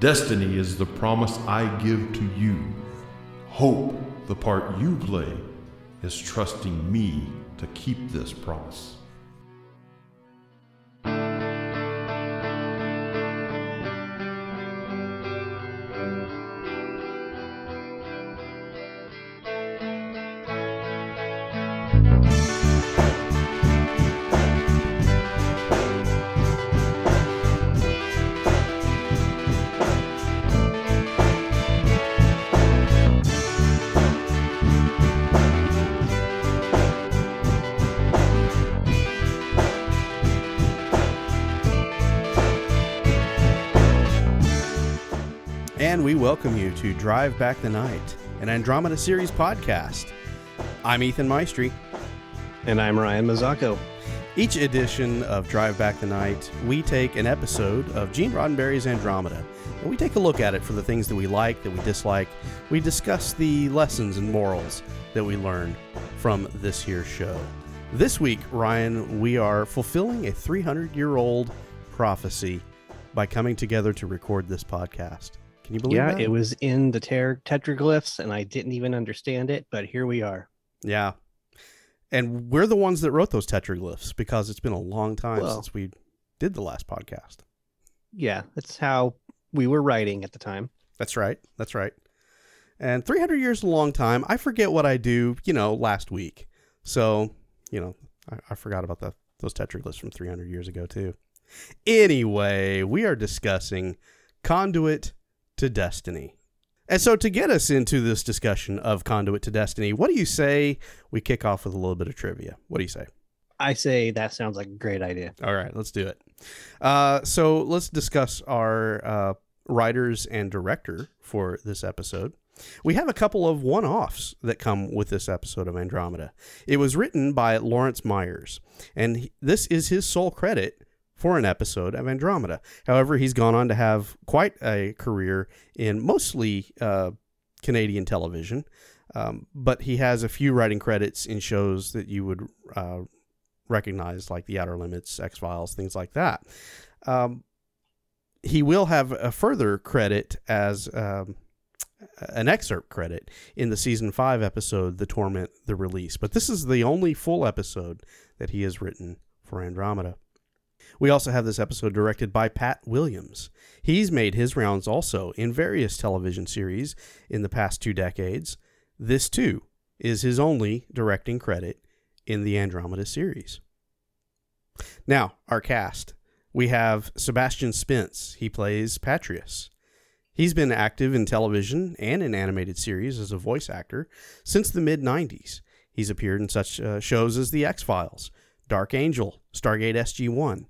Destiny is the promise I give to you. Hope, the part you play, is trusting me to keep this promise. To Drive Back the Night, an Andromeda series podcast. I'm Ethan Maestri. And I'm Ryan Mazzacco. Each edition of Drive Back the Night, we take an episode of Gene Roddenberry's Andromeda, and we take a look at it for the things that we like, that we dislike. We discuss the lessons and morals that we learned from this here show. This week, Ryan, we are fulfilling a 300 year old prophecy by coming together to record this podcast. Can you believe yeah, that? it was in the ter- tetraglyphs, and I didn't even understand it, but here we are. Yeah. And we're the ones that wrote those tetraglyphs because it's been a long time Well. since we did the last podcast. Yeah, that's how we were writing at the time. That's right. That's right. And 300 years is a long time. I forget what I do, you know, last week. So, you know, I, I forgot about the, those tetraglyphs from 300 years ago, too. Anyway, we are discussing Conduit to Destiny. And so, to get us into this discussion of Conduit to Destiny, what do you say we kick off with a little bit of trivia? What do you say? I say that sounds like a great idea. All right, let's do it. Uh, so let's discuss our uh, writers and director for this episode. We have a couple of one offs that come with this episode of Andromeda. It was written by Lawrence Myers, and this is his sole credit for an episode of Andromeda. However, he's gone on to have quite a career in mostly uh, Canadian television, um, but he has a few writing credits in shows that you would uh, recognize, like The Outer Limits, X Files, things like that. Um, he will have a further credit as um, an excerpt credit in the season five episode, The Torment, The Release. But this is the only full episode that he has written for Andromeda. We also have this episode directed by Pat Williams. He's made his rounds also in various television series in the past two decades. This, too, is his only directing credit in the Andromeda series. Now, our cast. We have Sebastian Spence. He plays Patrius. He's been active in television and in animated series as a voice actor since the mid 90s. He's appeared in such uh, shows as The X Files, Dark Angel, Stargate SG 1,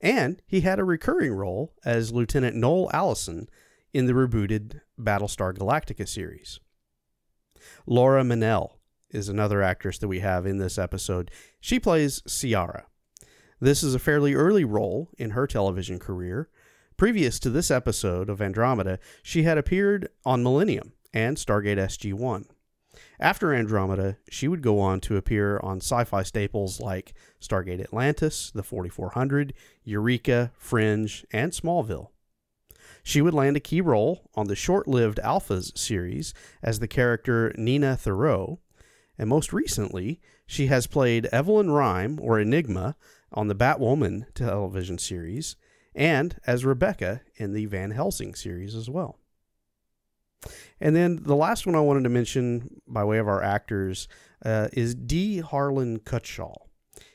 and he had a recurring role as Lieutenant Noel Allison in the rebooted Battlestar Galactica series. Laura Mennell is another actress that we have in this episode. She plays Ciara. This is a fairly early role in her television career. Previous to this episode of Andromeda, she had appeared on Millennium and Stargate SG 1. After Andromeda, she would go on to appear on sci fi staples like Stargate Atlantis, The 4400, Eureka, Fringe, and Smallville. She would land a key role on the short lived Alphas series as the character Nina Theroux, and most recently, she has played Evelyn Rhyme, or Enigma, on the Batwoman television series, and as Rebecca in the Van Helsing series as well. And then the last one I wanted to mention by way of our actors uh, is D. Harlan Cutshall.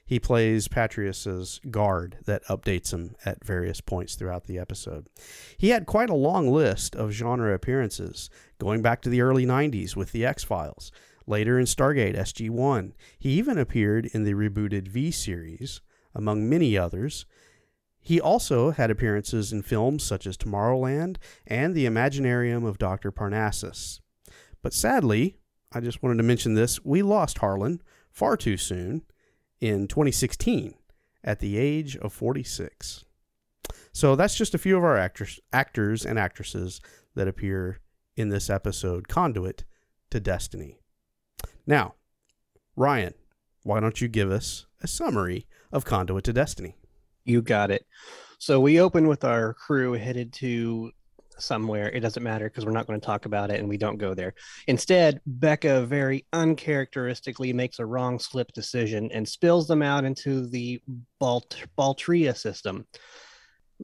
He plays Patrius's guard that updates him at various points throughout the episode. He had quite a long list of genre appearances, going back to the early 90s with The X Files, later in Stargate SG 1. He even appeared in the rebooted V series, among many others. He also had appearances in films such as Tomorrowland and The Imaginarium of Dr. Parnassus. But sadly, I just wanted to mention this, we lost Harlan far too soon in 2016 at the age of 46. So that's just a few of our actors, actors and actresses that appear in this episode, Conduit to Destiny. Now, Ryan, why don't you give us a summary of Conduit to Destiny? You got it. So we open with our crew headed to somewhere. It doesn't matter because we're not going to talk about it and we don't go there. Instead, Beka very uncharacteristically makes a wrong slip decision and spills them out into the Balt- Baltria system.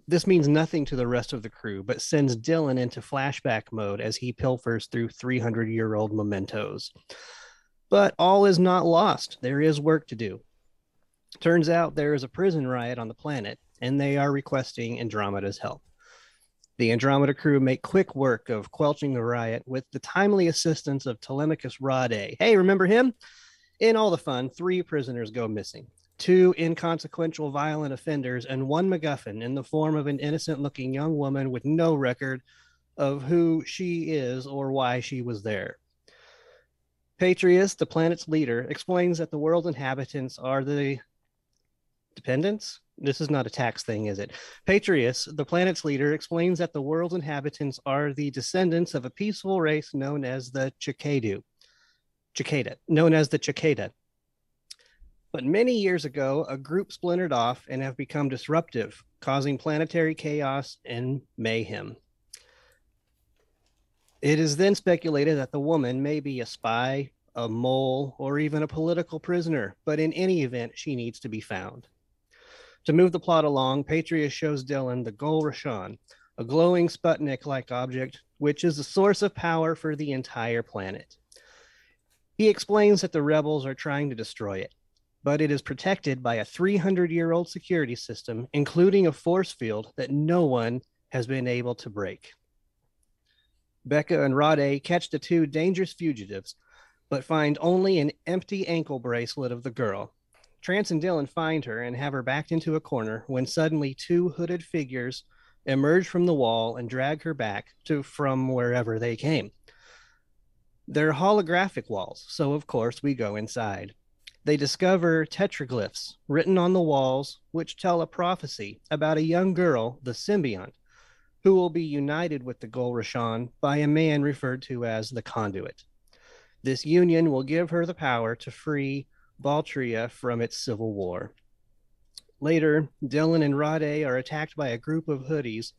This means nothing to the rest of the crew, but sends Dylan into flashback mode as he pilfers through 300 year old mementos. But all is not lost. There is work to do. Turns out there is a prison riot on the planet, and they are requesting Andromeda's help. The Andromeda crew make quick work of quelching the riot with the timely assistance of Telemachus Rhade. Hey, remember him? In all the fun, three prisoners go missing two inconsequential violent offenders, and one MacGuffin in the form of an innocent looking young woman with no record of who she is or why she was there. Patrius, the planet's leader, explains that the world inhabitants are the dependents. This is not a tax thing, is it? Patrius, the planet's leader, explains that the world's inhabitants are the descendants of a peaceful race known as the Chicadu. Cicada, known as the Cicada. But many years ago, a group splintered off and have become disruptive, causing planetary chaos and mayhem. It is then speculated that the woman may be a spy, a mole, or even a political prisoner, but in any event, she needs to be found. To move the plot along, Patrius shows Dylan the Gol Rashan, a glowing Sputnik like object, which is the source of power for the entire planet. He explains that the rebels are trying to destroy it, but it is protected by a 300 year old security system, including a force field that no one has been able to break. Beka and Rhade catch the two dangerous fugitives, but find only an empty ankle bracelet of the girl. Trance and Dylan find her and have her backed into a corner when suddenly two hooded figures emerge from the wall and drag her back to from wherever they came. They're holographic walls, so of course we go inside they discover tetraglyphs written on the walls, which tell a prophecy about a young girl, the symbiont, who will be united with the Gol Rashan by a man referred to as the conduit. This union will give her the power to free Baltria from its civil war. Later, Dylan and Rhade are attacked by a group of hoodies,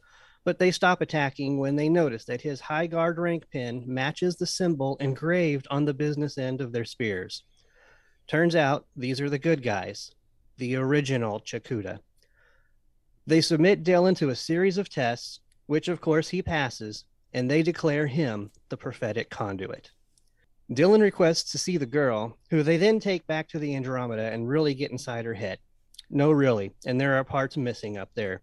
but they stop attacking when they notice that his high guard rank pin matches the symbol engraved on the business end of their spears. Turns out these are the good guys, the original Chakuda. They submit Dylan to a series of tests, which of course he passes, and they declare him the prophetic conduit. Dylan requests to see the girl, who they then take back to the Andromeda and really get inside her head. No, really, and there are parts missing up there.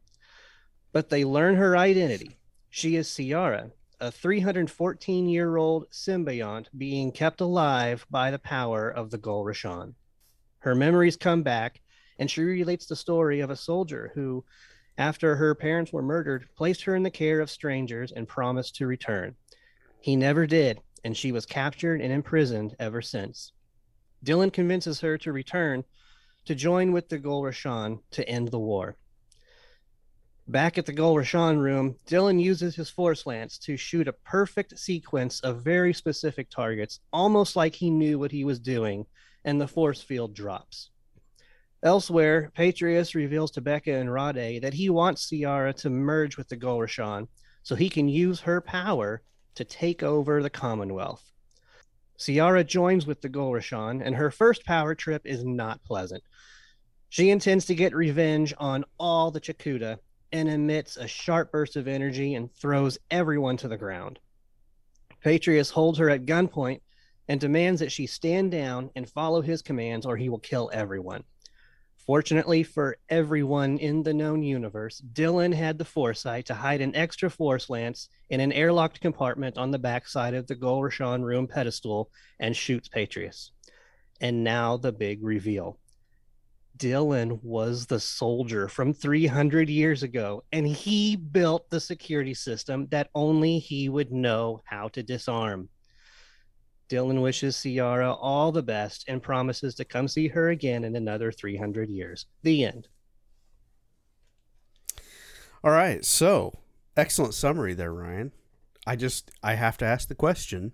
But they learn her identity. She is Ciara, a 314 year old symbiont being kept alive by the power of the Gol Rashan. Her memories come back, and she relates the story of a soldier who, after her parents were murdered, placed her in the care of strangers and promised to return. He never did, and she was captured and imprisoned ever since. Dylan convinces her to return to join with the Gol Rashan to end the war. Back at the Gol Rashan room, Dylan uses his force lance to shoot a perfect sequence of very specific targets, almost like he knew what he was doing, and the force field drops. Elsewhere, Patrius reveals to Beka and Rhade that he wants Ciara to merge with the Gol Rashan so he can use her power to take over the Commonwealth. Ciara joins with the Gol Rashan, and her first power trip is not pleasant. She intends to get revenge on all the Chakuda and emits a sharp burst of energy and throws everyone to the ground. Patrius holds her at gunpoint and demands that she stand down and follow his commands or he will kill everyone. Fortunately for everyone in the known universe, Dylan had the foresight to hide an extra force lance in an airlocked compartment on the backside of the Gol Rashan room pedestal and shoots Patrius. And now the big reveal. Dylan was the soldier from 300 years ago, and he built the security system that only he would know how to disarm. Dylan wishes Ciara all the best and promises to come see her again in another 300 years. The end. All right. So, excellent summary there, Ryan. I just, I have to ask the question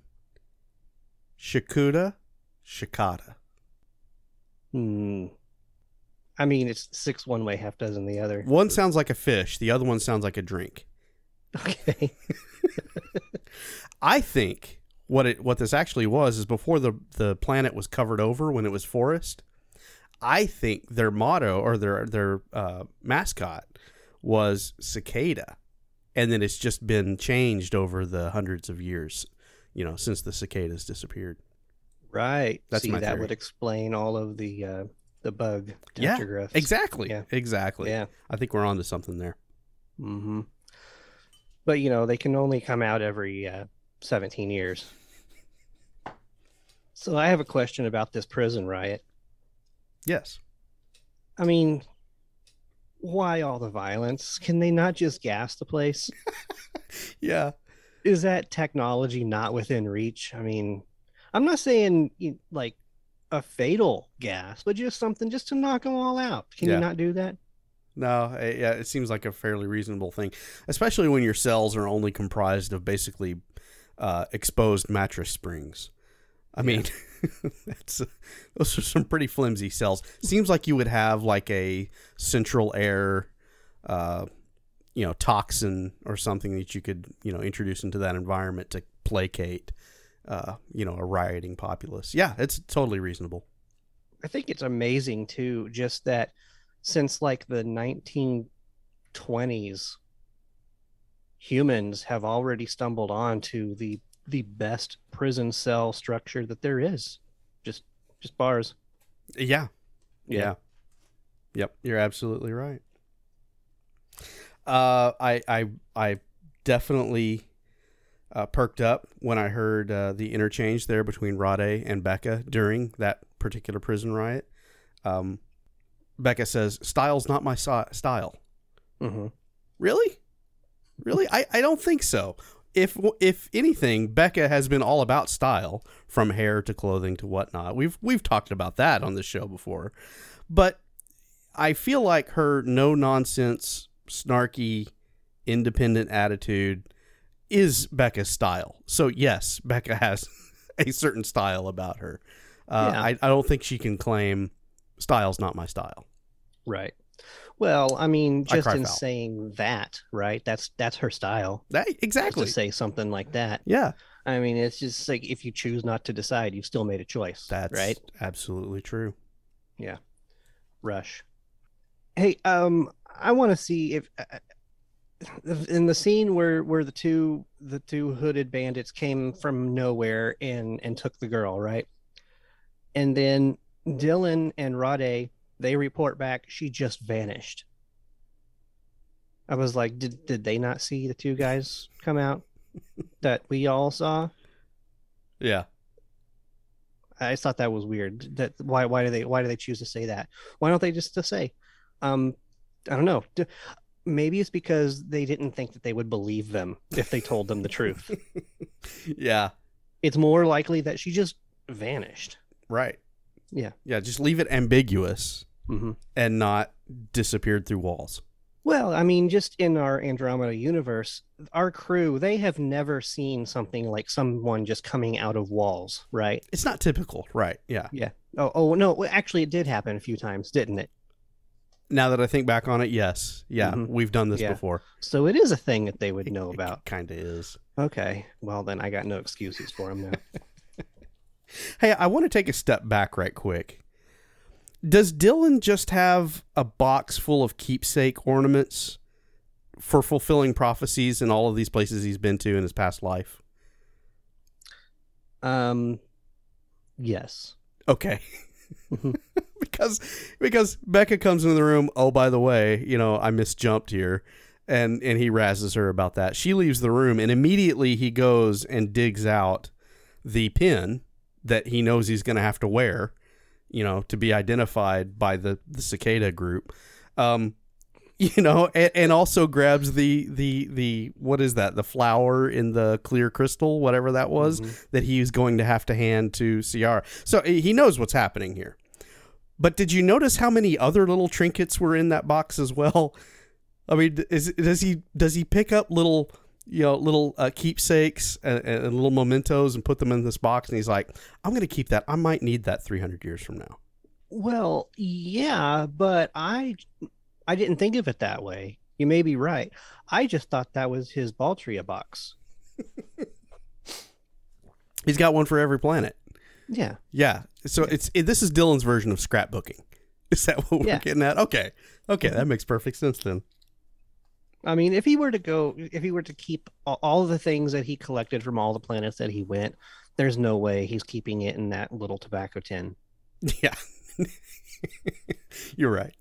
Shakuda, Shikata. Hmm. I mean, it's six one way, half dozen the other. One sounds like a fish, the other one sounds like a drink. Okay. I think what it what this actually was is before the the planet was covered over when it was forest. I think their motto or their their uh, mascot was cicada, and then it's just been changed over the hundreds of years, you know, since the cicadas disappeared. Right. That's See, my that theory. would explain all of the uh, the bug Yeah. Exactly. Yeah. Exactly. Yeah. I think we're on to something there. hmm But you know, they can only come out every uh, 17 years. So I have a question about this prison riot. Yes. I mean, why all the violence? Can they not just gas the place? Yeah. Is that technology not within reach? I mean, I'm not saying like a fatal gas, but just something just to knock them all out. Can Yeah. you not do that? No, eh, yeah, it seems like a fairly reasonable thing, especially when your cells are only comprised of basically uh, exposed mattress springs. I mean, that's those are some pretty flimsy cells. Seems like you would have like a central air, uh, you know, toxin or something that you could you know introduce into that environment to placate, uh, you know, a rioting populace. Yeah, it's totally reasonable. I think it's amazing too, just that since like the 1920s, humans have already stumbled on to the the best prison cell structure that there is. Just just bars. Yeah. Yeah. Yeah. Yep, you're absolutely right. Uh, I I I definitely uh, perked up when I heard uh, the interchange there between Rhade and Beka during that particular prison riot. Um, Beka says, "Style's not my si- style." hmm Really? Really? I, I don't think so. If if anything, Beka has been all about style, from hair to clothing to whatnot. We've we've talked about that on the show before, but I feel like her no nonsense, snarky, independent attitude is Beka's style. So yes, Beka has a certain style about her. Uh, Yeah. I I don't think she can claim style's not my style. Right. Well, I mean, just cry in foul. saying that, right? That's that's her style. That exactly. To say something like that. Yeah. I mean, it's just like if you choose not to decide, you've still made a choice. That's right. absolutely true. Yeah. Rush. Hey, um, I want to see if uh, in the scene where where the two the two hooded bandits came from nowhere and and took the girl, right? And then Dylan and Rhade they report back she just vanished. I was like, did did they not see the two guys come out that we all saw? Yeah. I thought that was weird. That why why do they why do they choose to say that? Why don't they just to say, um, I don't know. Maybe it's because they didn't think that they would believe them if they told them the truth. Yeah. It's more likely that she just vanished. Right. Yeah. Yeah. Just leave it ambiguous hmm and not disappeared through walls. Well, I mean, just in our Andromeda universe, our crew they have never seen something like someone just coming out of walls, right? It's not typical. Right. Yeah. Oh, oh no, actually, it did happen a few times, didn't it? Now that I think back on it, yes. Yeah. Mhm. We've done this Yeah. before. So it is a thing that they would know about. Kind of is. Okay, well then I got no excuses for them now. Hey, I want to take a step back right quick. Does Dylan just have a box full of keepsake ornaments for fulfilling prophecies in all of these places he's been to in his past life? Um, yes. Okay. Mhm. because because Beka comes into the room, oh by the way, you know, I misjumped here. And and he razzes her about that. She leaves the room and immediately he goes and digs out the pin that he knows he's going to have to wear, you know, to be identified by the the cicada group. Um you know, and, and also grabs the the the what is that? The flower in the clear crystal, whatever that was Mhm. that he's going to have to hand to Ciara. So he knows what's happening here. But did you notice how many other little trinkets were in that box as well? I mean, is does he does he pick up little you know little uh, keepsakes and, and little mementos and put them in this box? And he's like, I'm going to keep that. I might need that 300 years from now. Well, yeah, but I I didn't think of it that way. You may be right. I just thought that was his Baltria box. He's got one for every planet. Yeah. Yeah. So it's it, this is Dylan's version of scrapbooking. Is that what we're Yeah. getting at? Okay. Okay, that makes perfect sense then. I mean, if he were to go, if he were to keep all, all the things that he collected from all the planets that he went, there's no way he's keeping it in that little tobacco tin. Yeah. You're right.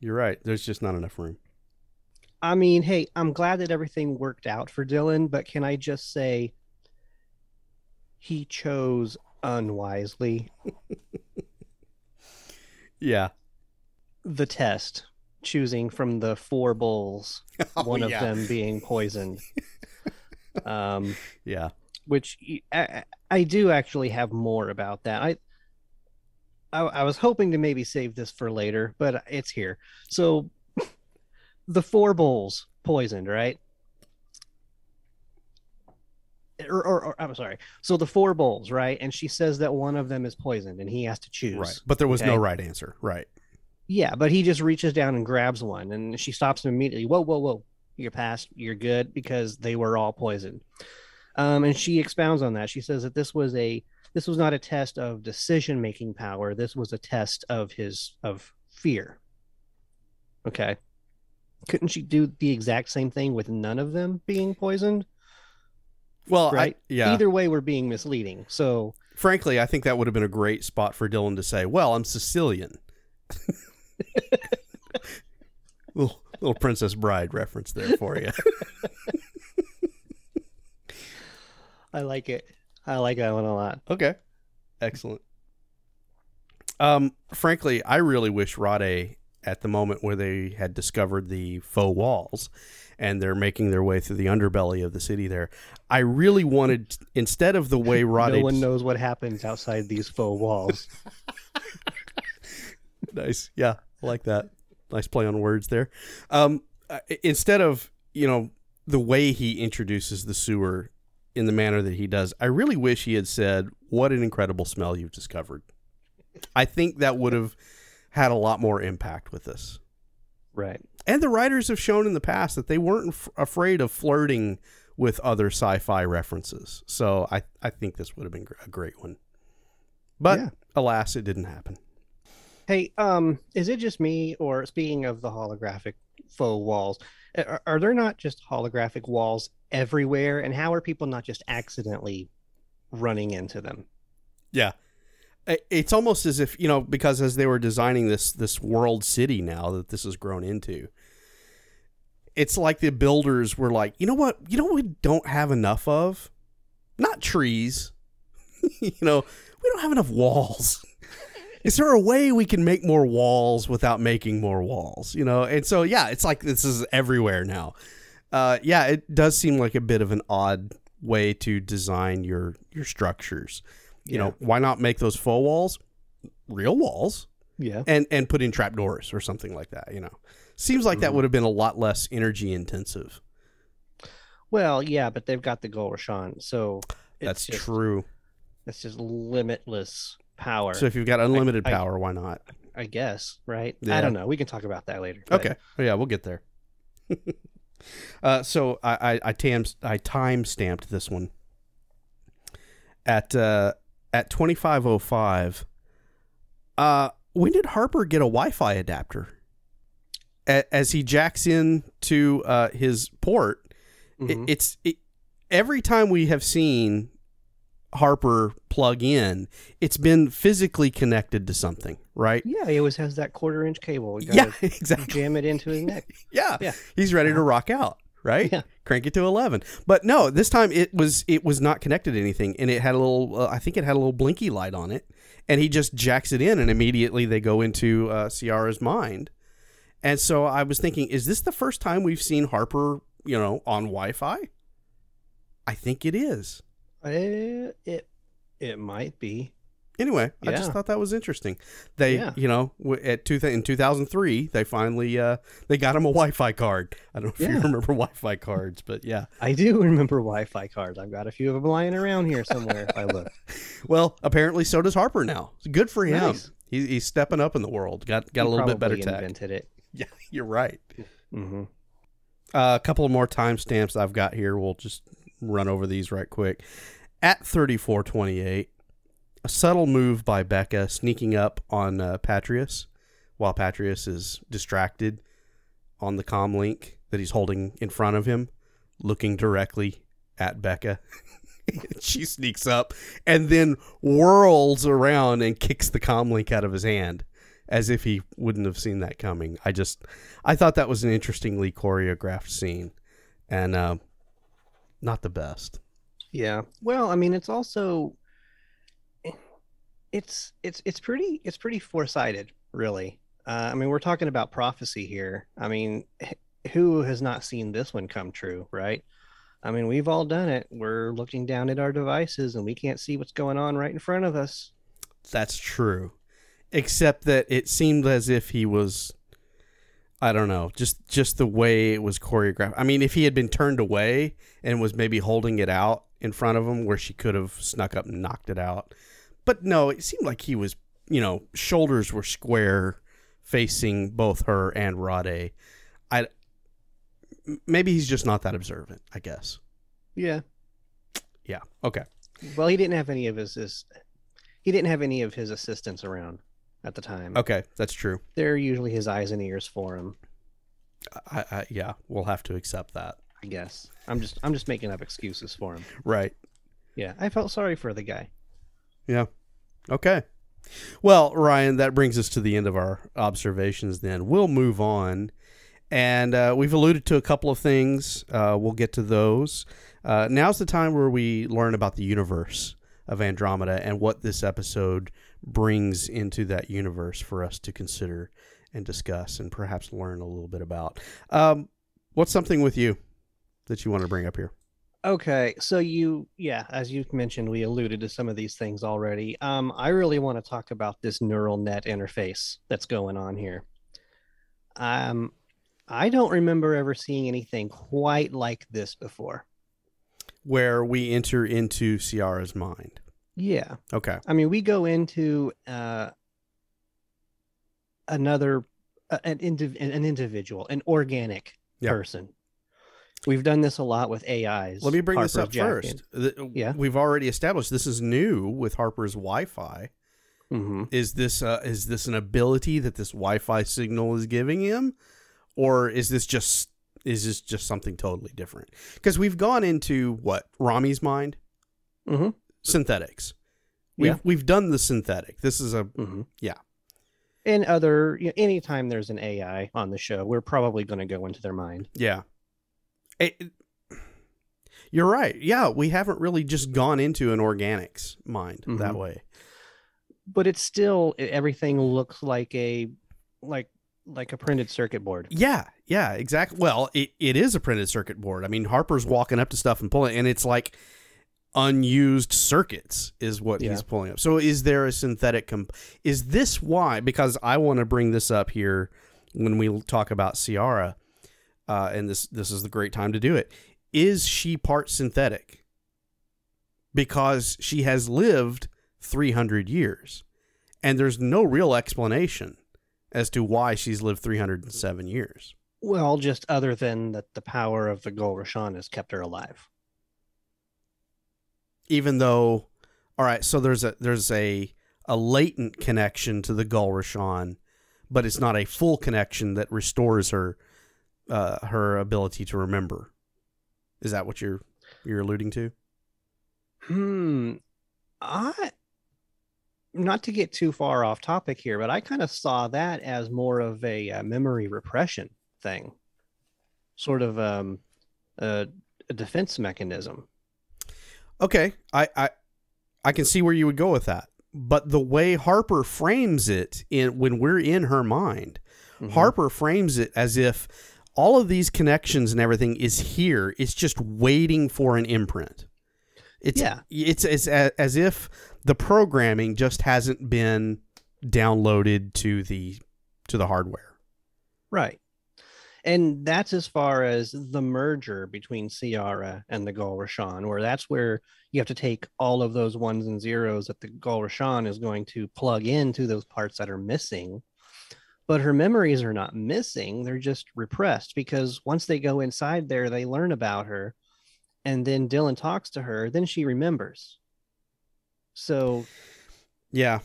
You're right. There's just not enough room. I mean, hey, I'm glad that everything worked out for Dylan, but can I just say he chose unwisely Yeah. the test, choosing from the four bulls, one of Oh, them being poisoned. um, Yeah. which I, I, do actually have more about that. I, I I was hoping to maybe save this for later, but it's here. So the four bowls poisoned, right? Or, or, or I'm sorry. So the four bowls, right? And she says that one of them is poisoned, and he has to choose. Right. But there was no right answer. Right. Yeah, but he just reaches down and grabs one, and she stops him immediately. Whoa, whoa, whoa! You're past. You're good because they were all poisoned. Um, and she expounds on that. She says that this was a this was not a test of decision making power. This was a test of his of fear. Okay. Couldn't she do the exact same thing with none of them being poisoned? Well, Right. I, yeah. Either way, we're being misleading. So Frankly, I think that would have been a great spot for Dylan to say, "Well, I'm Sicilian." little, little Princess Bride reference there for you. I like it. I like that one a lot. okay. Excellent. Um, frankly, I really wish Rhade at the moment where they had discovered the faux walls and they're making their way through the underbelly of the city there. I really wanted instead of the way Rhade No one knows what happens outside these faux walls. nice. Yeah, I like that. Nice play on words there. Um, uh, instead of you know the way he introduces the sewer in the manner that he does, I really wish he had said, "What an incredible smell you've discovered." I think that would have had a lot more impact with this. right. And the writers have shown in the past that they weren't f- afraid of flirting with other sci-fi references. So I I think this would have been gr- a great one. But Yeah. alas, it didn't happen. Hey, um, is it just me, or speaking of the holographic faux walls, are, are there not just holographic walls everywhere? And how are people not just accidentally running into them? Yeah. It's almost as if, you know, because as they were designing this this world city now that this has grown into, it's like the builders were like, you know what? You know what we don't have enough of? Not trees. you know, we don't have enough walls. Is there a way we can make more walls without making more walls? You know, and so yeah, it's like this is everywhere now. Uh, yeah, it does seem like a bit of an odd way to design your your structures. You Yeah. know, why not make those faux walls real walls Yeah. and and put in trapdoors or something like that? You know, seems like that Mhm. would have been a lot less energy intensive. Well, yeah, but they've got the Golrashan, so it's That's just, true. It's just limitless power. So if you've got unlimited I- power, why not? I guess, right? Yeah. I don't know. We can talk about that later. but- Okay. Oh, yeah, we'll get there. uh, so I I I, tam- I time stamped this one at uh, at twenty five oh five. Uh, when did Harper get a Wi-Fi adapter? A- as he jacks in to uh, his port, it, Mhm. it's it, every time we have seen Harper plug in, it's been physically connected to something, right? Yeah, he always has that quarter inch cable. You Yeah, exactly. Jam it into his neck. Yeah. Yeah. He's ready to rock out, right? Yeah. Crank it to 11. But no, this time it was it was not connected to anything and it had a little uh, I think it had a little blinky light on it and he just jacks it in and immediately they go into uh Ciara's mind. And so I was thinking is this the first time we've seen Harper, you know, on Wi-Fi? I think it is. Uh, it it might be. Anyway, I just thought that was interesting. They, Yeah. you know, w- at two in 2003, they finally uh they got him a Wi-Fi card. I don't know if you remember Wi-Fi cards, but yeah. I do remember Wi-Fi cards. I've got a few of them lying around here somewhere. if I look. Well, apparently so does Harper now. Good for him. Nice. He's, he's stepping up in the world. Got got He a little bit better tech. Invented it. Yeah, you're right. Mm-hmm. Uh, a couple of more timestamps I've got here. We'll just run over these right quick. At 3428, a subtle move by Beka sneaking up on uh, Patrius while Patrius is distracted on the comm link that he's holding in front of him, looking directly at Beka. she sneaks up and then whirls around and kicks the comm link out of his hand as if he wouldn't have seen that coming. I just, I thought that was an interestingly choreographed scene and uh, not the best. Yeah. Well, I mean, it's also it's it's it's pretty it's pretty foresighted, really. Uh, I mean, we're talking about prophecy here. I mean, who has not seen this one come true, right? I mean, we've all done it. We're looking down at our devices and we can't see what's going on right in front of us. That's true. Except that it seemed as if he was I don't know, just just the way it was choreographed. I mean, if he had been turned away and was maybe holding it out in front of him where she could have snuck up and knocked it out. But no, it seemed like he was, you know, shoulders were square facing both her and Rhade. I maybe he's just not that observant, I guess. Yeah. Yeah. Okay. Well, he didn't have any of his, his he didn't have any of his assistants around at the time. Okay, that's true. They're usually his eyes and ears for him. I, I, yeah, we'll have to accept that. I guess. I'm just I'm just making up excuses for him. Right. Yeah, I felt sorry for the guy. Yeah. Okay. Well, Ryan, that brings us to the end of our observations. Then we'll move on, and uh, we've alluded to a couple of things. Uh, we'll get to those. Uh, now's the time where we learn about the universe of Andromeda and what this episode brings into that universe for us to consider and discuss and perhaps learn a little bit about. Um, what's something with you that you want to bring up here? Okay, so you, yeah, as you mentioned, we alluded to some of these things already. Um, I really want to talk about this neural net interface that's going on here. Um, I don't remember ever seeing anything quite like this before. Where we enter into Ciara's mind. Yeah. Okay. I mean, we go into uh, another uh, an, indiv- an individual, an organic Yeah. person. We've done this a lot with AIs. Let me bring this up first. Th- Yeah. We've already established this is new with Harper's Wi-Fi. hmm Is this uh, is this an ability that this Wi-Fi signal is giving him, or is this just is this just something totally different? Because we've gone into what Rommie's mind, hmm synthetics. We've Yeah. we've done the synthetic. This is a hmm Yeah. And other, you know, anytime there's an AI on the show, we're probably going to go into their mind. yeah. It- you're right. Yeah, we haven't really just gone into an organics mind that Mhm. way. But it's still everything looks like a like like a printed circuit board. Yeah, yeah, exactly. Well, it, it is a printed circuit board. I mean, Harper's walking up to stuff and pulling, and it's like unused circuits is what Yeah. he's pulling up. So, is there a synthetic? Comp- is this why? Because I want to bring this up here when we talk about Ciara, uh, and this this is the great time to do it. Is she part synthetic? Because she has lived three hundred years, and there's no real explanation as to why she's lived 307 years. Well, just other than that, the power of the Gol Rashan has kept her alive. Even though, all right, so there's a there's a a latent connection to the Gul Rashan, but it's not a full connection that restores her uh, her ability to remember. Is that what you're you're alluding to? Hmm. I not to get too far off topic here, but I kind of saw that as more of a, uh memory repression thing, sort of um, a, a defense mechanism. Okay, I, I I can see where you would go with that, but the way Harper frames it in when we're in her mind, Mhm. Harper frames it as if all of these connections and everything is here. It's just waiting for an imprint. It's Yeah. it's it's a, as if the programming just hasn't been downloaded to the to the hardware. Right. And that's as far as the merger between Ciara and the Gul Rashan, where that's where you have to take all of those ones and zeros that the Gul Rashan is going to plug into those parts that are missing. But her memories are not missing, they're just repressed because once they go inside there, they learn about her and then Dylan talks to her, then she remembers. So Yeah.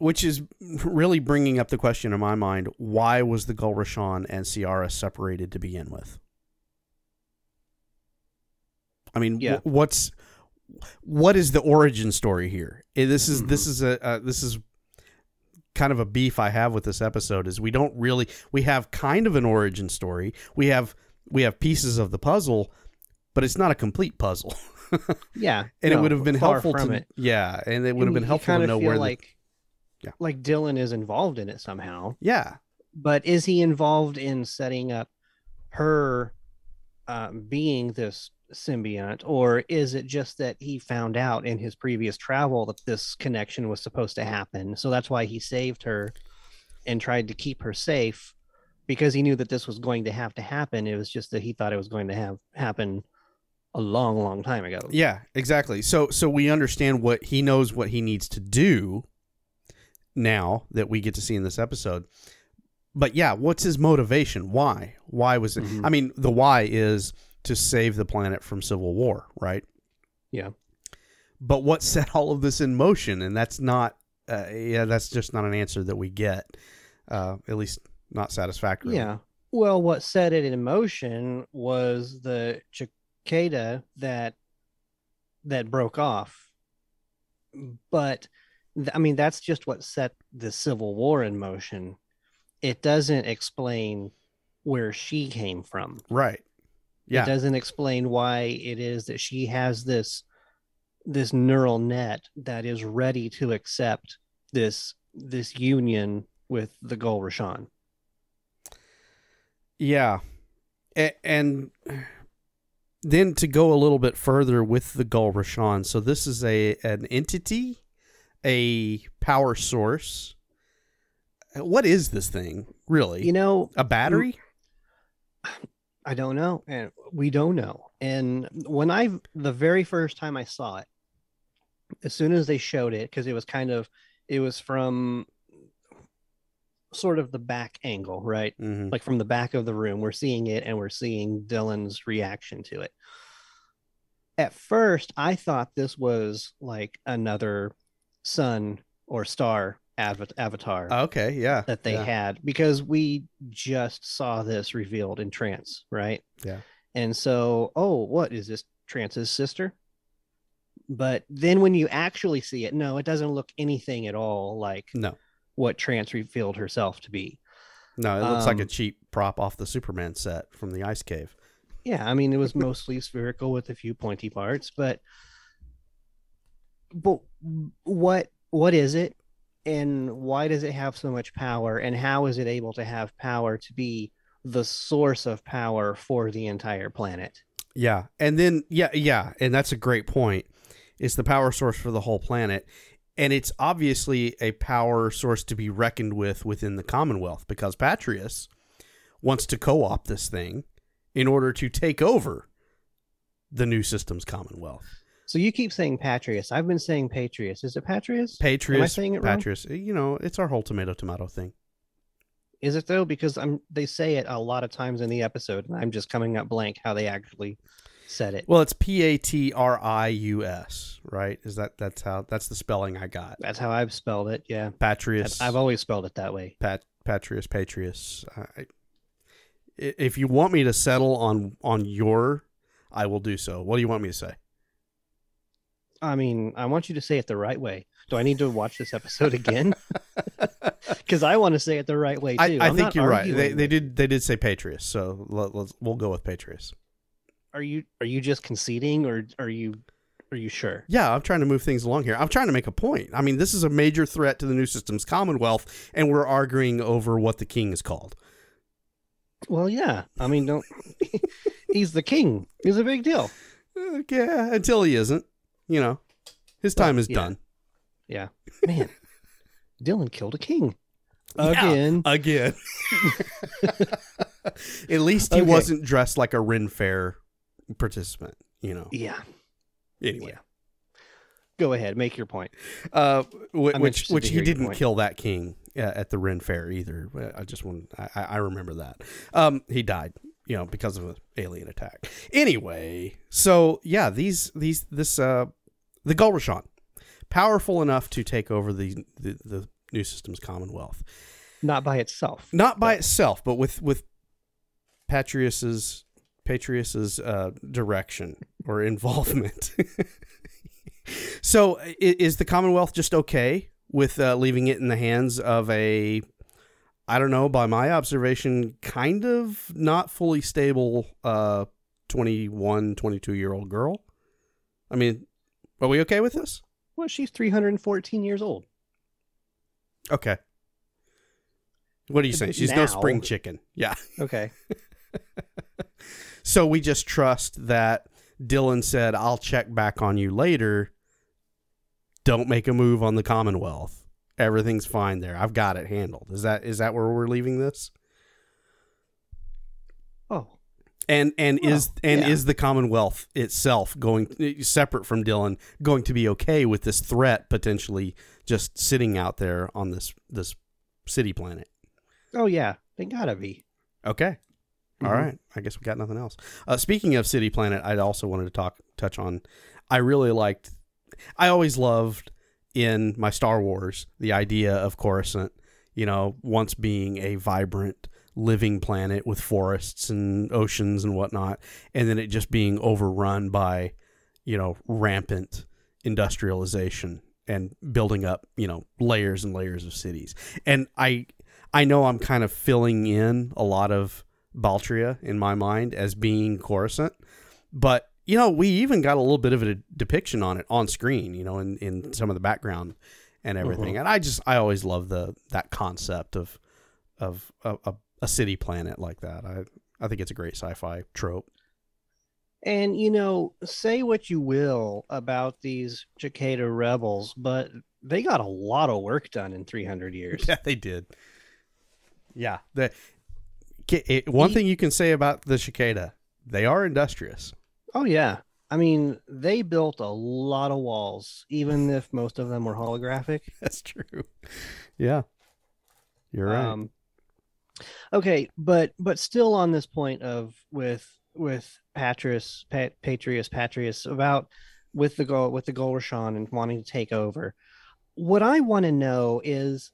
Which is really bringing up the question in my mind why was the Gulrashan and Ciara separated to begin with? I mean, Yeah. wh- what's what is the origin story here? Eh, This is this Mm-hmm. is a uh, this is kind of a beef I have with this episode is we don't really we have kind of an origin story. We have we have pieces of the puzzle, but it's not a complete puzzle. yeah, and it would have been helpful to it. yeah, and it would have been helpful to know where like Yeah. like Dylan is involved in it somehow. yeah but is he involved in setting up her um, being this symbiont or is it just that he found out in his previous travel that this connection was supposed to happen so that's why he saved her and tried to keep her safe because he knew that this was going to have to happen it was just that he thought it was going to have happen a long long time ago Yeah, exactly. So so we understand what he knows what he needs to do now that we get to see in this episode. But yeah, what's his motivation? Why? Why was it? Mhm. I mean, the why is to save the planet from civil war, right? Yeah. But what set all of this in motion? And that's not, uh, yeah, that's just not an answer that we get, uh, at least not satisfactory. Yeah. Well, what set it in motion was the cicada that that broke off. But I mean, that's just what set the Civil War in motion. It doesn't explain where she came from. Right. Yeah. It doesn't explain why it is that she has this this neural net that is ready to accept this this union with the Gul Rashan. Yeah. A- and then to go a little bit further with the Gul Rashan. So this is a an entity, a power source. What is this thing, really? You know, a battery? I don't know, and we don't know. And when I the very first time I saw it, as soon as they showed it, because it was kind of it was from sort of the back angle, right? hmm Like from the back of the room, we're seeing it and we're seeing Dylan's reaction to it. At first, I thought this was like another sun or star av- avatar Okay. Yeah. that they yeah. had because we just saw this revealed in trance right Yeah. and so oh what is this trance's sister but then when you actually see it no it doesn't look anything at all like No. what trance revealed herself to be No, it looks like a Um, cheap prop off the Superman set from the Ice Cave. yeah i mean it was mostly spherical with a few pointy parts but but what what is it? And why does it have so much power? And how is it able to have power to be the source of power for the entire planet? Yeah, and then yeah, yeah, and that's a great point. It's the power source for the whole planet, and it's obviously a power source to be reckoned with within the Commonwealth because Patrius wants to co-opt this thing in order to take over the new systems Commonwealth. So you keep saying patrius i've been saying patrius is it patrius Patrius, Am I saying it wrong? Patrius, uh, you know, it's our whole tomato tomato thing. is it though because i'm they say it a lot of times in the episode and i'm just coming up blank how they actually said it Well, it's P A T R I U S, right? Is that that's how that's the spelling I got. that's how i've spelled it yeah Patrius. I've, I've always spelled it that way Pat Patrius Patrius. I- if you want me to settle on on your, I will do so. What do you want me to say? I mean, I want you to say it the right way. Do I need to watch this episode again? Because I want to say it the right way too. I, I think you're right. They, they did they did say Patrius, so let, let's we'll go with Patrius. Are you are you just conceding, or are you are you sure? Yeah, I'm trying to move things along here. I'm trying to make a point. I mean, this is a major threat to the new systems Commonwealth, and we're arguing over what the king is called. Well, yeah. I mean, don't. he's the king. He's a big deal. Uh, yeah, until he isn't. You know, his time Well, is yeah. done Yeah, man. Dylan killed a king Yeah. again. again. At least he Okay. wasn't dressed like a Ren Fair participant. You know. Yeah. Anyway. Yeah. Go ahead, make your point. Uh, wh- which which he didn't point. kill that king uh, at the Ren Fair either. I just want I, I I remember that. Um, he died. you know, because of an alien attack. Anyway, so yeah, these these this uh the Gulrashan, powerful enough to take over the the, the new system's commonwealth. Not by itself. Not by itself, but with with Patrius's Patrius's uh, direction or involvement. so, is the Commonwealth just okay with uh, leaving it in the hands of a, I don't know, by my observation, kind of not fully stable uh, 21, 22 year old girl? I mean, are we okay with this? Well, she's 314 years old. Okay. What are you saying? She's no spring chicken. Yeah. Okay. So we just trust that Dylan said, I'll check back on you later. Don't make a move on the Commonwealth. Everything's fine there. I've got it handled. Is that is that where we're leaving this? Oh, And and is and yeah. is the Commonwealth itself going separate from Dylan going to be okay with this threat potentially just sitting out there on this this city planet? oh yeah, they gotta be. Okay. All Mhm. right. I guess we got nothing else. Uh, speaking of City Planet, I also wanted to talk touch on. I really liked. I always loved in my Star Wars the idea of Coruscant. You know, once being a vibrant, living planet with forests and oceans and whatnot, and then it just being overrun by, you know, rampant industrialization and building up, you know, layers and layers of cities. And I, I know I'm kind of filling in a lot of Baltria in my mind as being Coruscant, but you know, we even got a little bit of a depiction on it on screen, you know, in, in some of the background and everything. Uh-huh. And I just I always love the that concept of of a, a, a city planet like that. I I think it's a great sci-fi trope. And you know, say what you will about these Cicada rebels, but they got a lot of work done in 300 years. Yeah, they did. Yeah, the it, one thing you can say about the cicada, they are industrious. Oh yeah. I mean, they built a lot of walls, even if most of them were holographic. That's true. Yeah, you're right. Um, okay, but but still on this point of with with Patrius Pat, Patrius Patrius about with the goal with the Golrashan and wanting to take over. What I want to know is,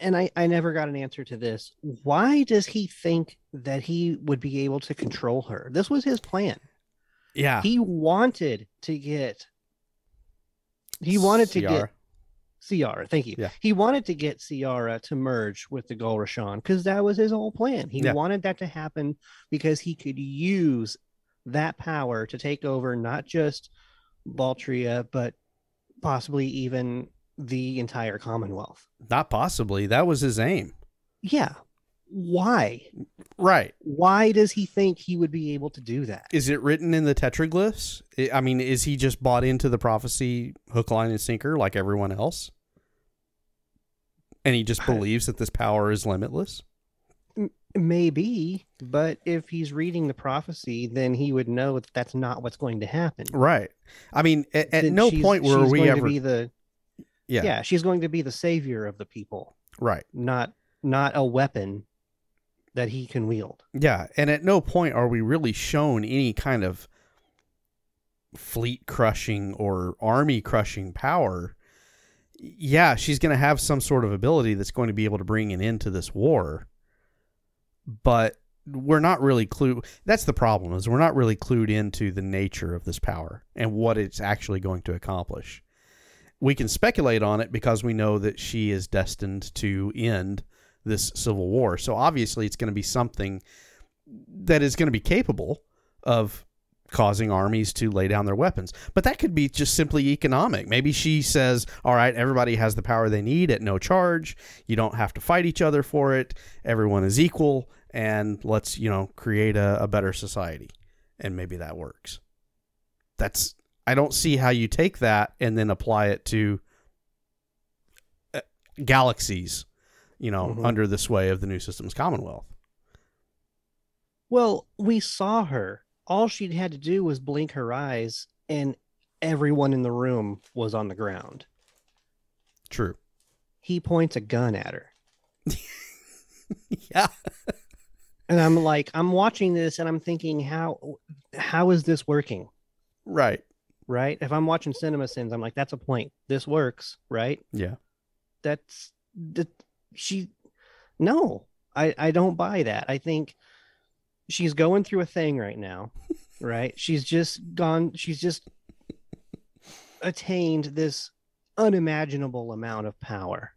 and I I never got an answer to this. Why does he think that he would be able to control her? This was his plan. yeah, He wanted to get. He wanted to get Ciara. Thank you. Yeah. He wanted to get Ciara to merge with the Golrashan because that was his whole plan. He Yeah. wanted that to happen because he could use that power to take over not just Baltria, but possibly even the entire Commonwealth. Not possibly. That was his aim. Yeah. Why? Right. Why does he think he would be able to do that? Is it written in the tetraglyphs? I mean, is he just bought into the prophecy hook, line, and sinker like everyone else? And he just believes that this power is limitless? Maybe, but if he's reading the prophecy, then he would know that that's not what's going to happen. Right. I mean, at, at no she's- point were we going ever. to be the yeah, yeah she's going to be the savior of the people Right. not not a weapon that he can wield Yeah. And at no point are we really shown any kind of fleet crushing or army crushing power. Yeah, she's going to have some sort of ability that's going to be able to bring an end to this war. But we're not really clued. That's the problem is we're not really clued into the nature of this power and what it's actually going to accomplish. We can speculate on it because we know that she is destined to end this civil war. So obviously, it's going to be something that is going to be capable of causing armies to lay down their weapons. But that could be just simply economic. Maybe she says, "All right, everybody has the power they need at no charge. You don't have to fight each other for it. Everyone is equal, and let's you know create a, a better society." And maybe that works. That's I don't see how you take that and then apply it to uh, galaxies, you know, Mhm. under the sway of the new systems commonwealth. well we saw her all she'd had to do was blink her eyes and everyone in the room was on the ground True. he points a gun at her yeah. And I'm like, I'm watching this and I'm thinking, how how is this working? Right. Right? If I'm watching Cinema Sins, I'm like, that's a point. This works, right? Yeah. That's that she no, I, I don't buy that. I think she's going through a thing right now, right? She's just gone, she's just attained this unimaginable amount of power.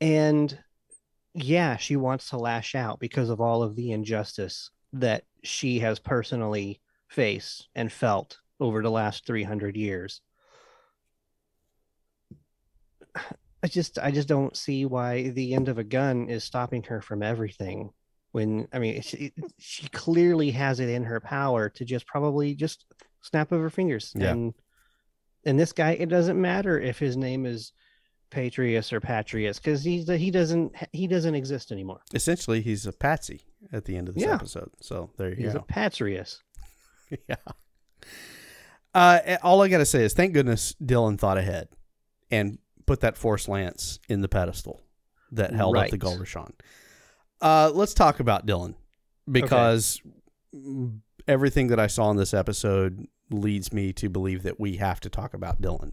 And yeah, she wants to lash out because of all of the injustice that she has personally faced and felt over the last 300 years. I just I just don't see why the end of a gun is stopping her from everything when I mean she, she clearly has it in her power to just probably just snap of her fingers Yeah. and and this guy it doesn't matter if his name is Patrius or Patrius because he's he doesn't he doesn't exist anymore. Essentially, he's a patsy at the end of this Yeah. episode. So there you He's go. a Patrius. yeah. Uh, all I gotta say is, thank goodness Dylan thought ahead and put that force lance in the pedestal that held up the Right. Gul Uh, let's talk about Dylan because mm, everything that I saw in this episode leads me to believe that we have to talk about Dylan